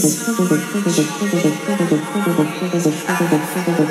Thank you.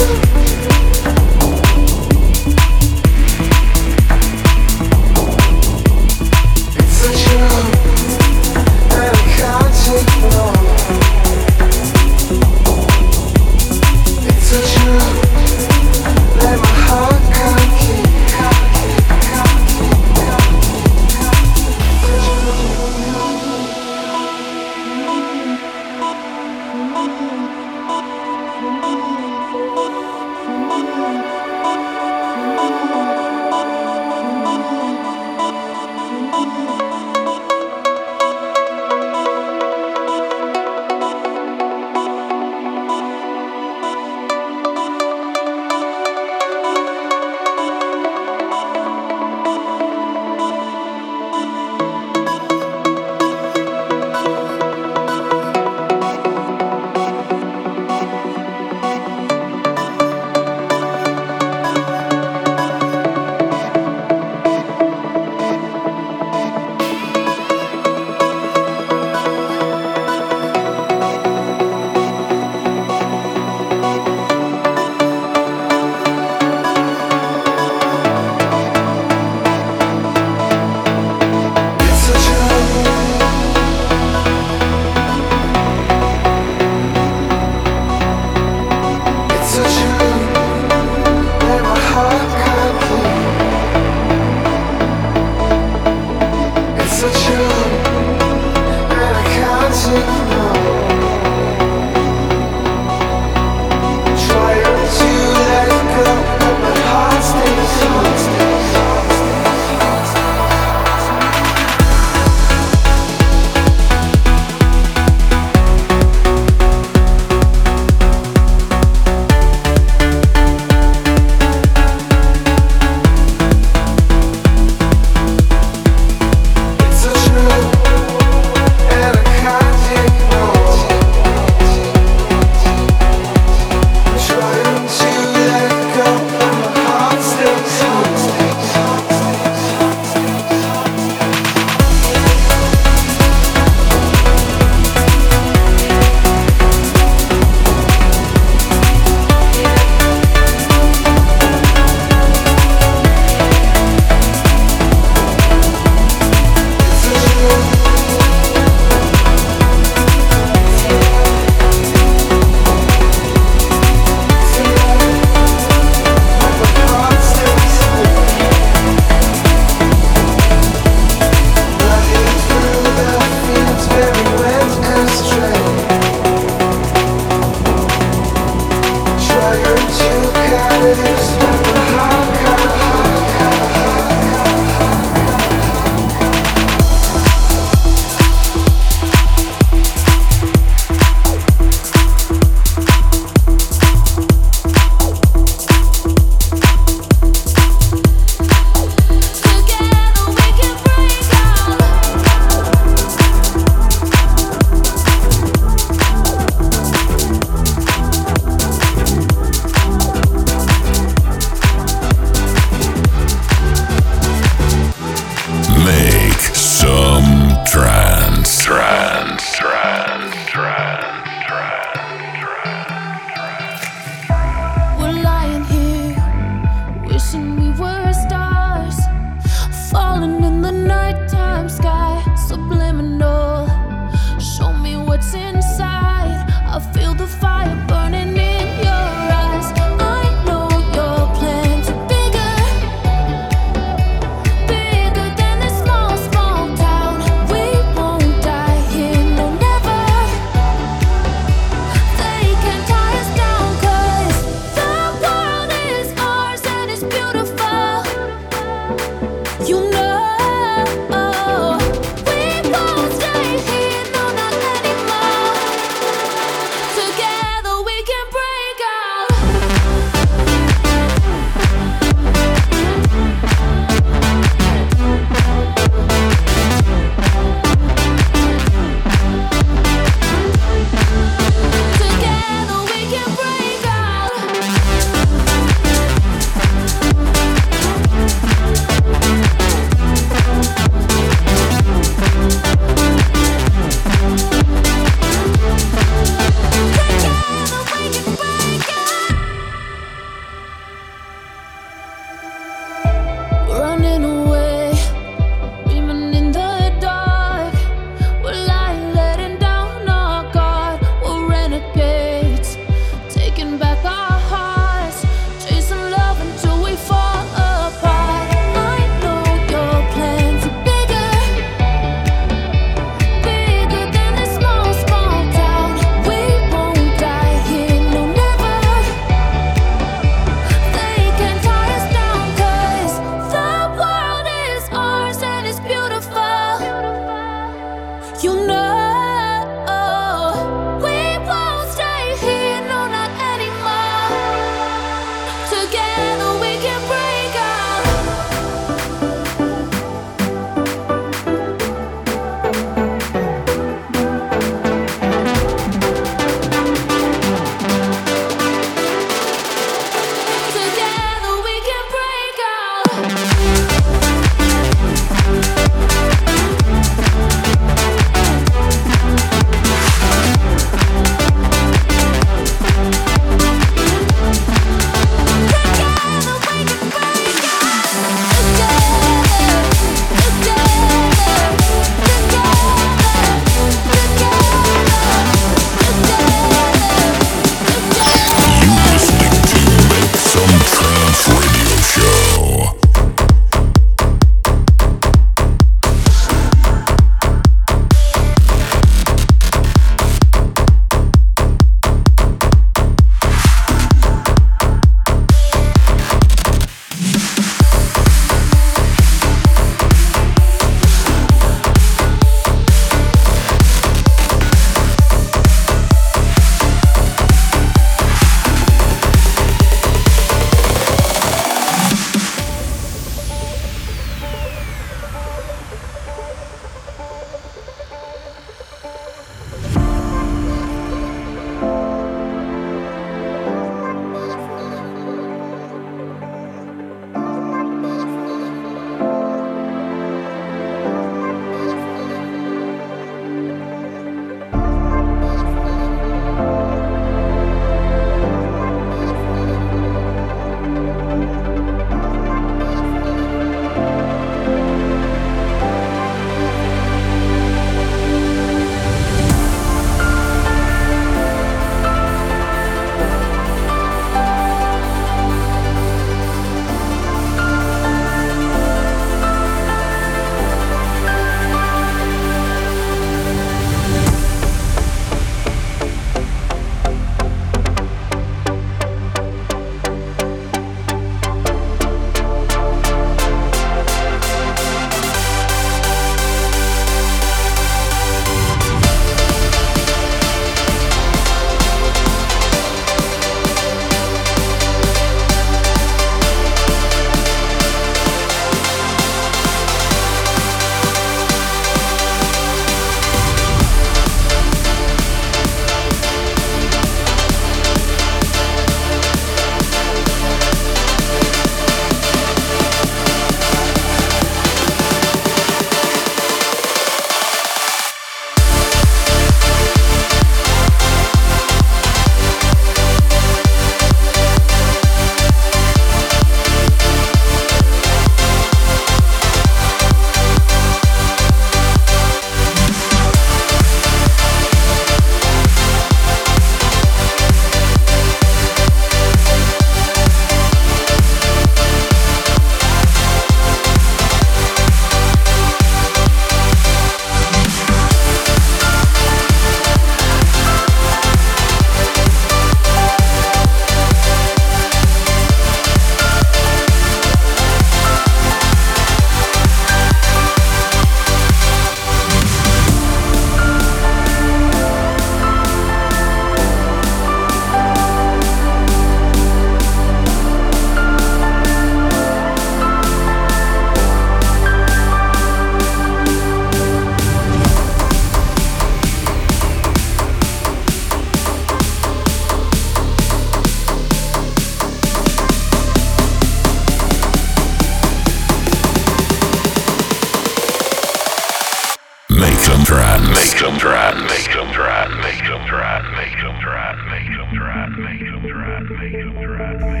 Trance. Make them trance. Make them trance. Make them trance. Make them trance. Make them trance. Make them trance. Make them trance. Make them trance.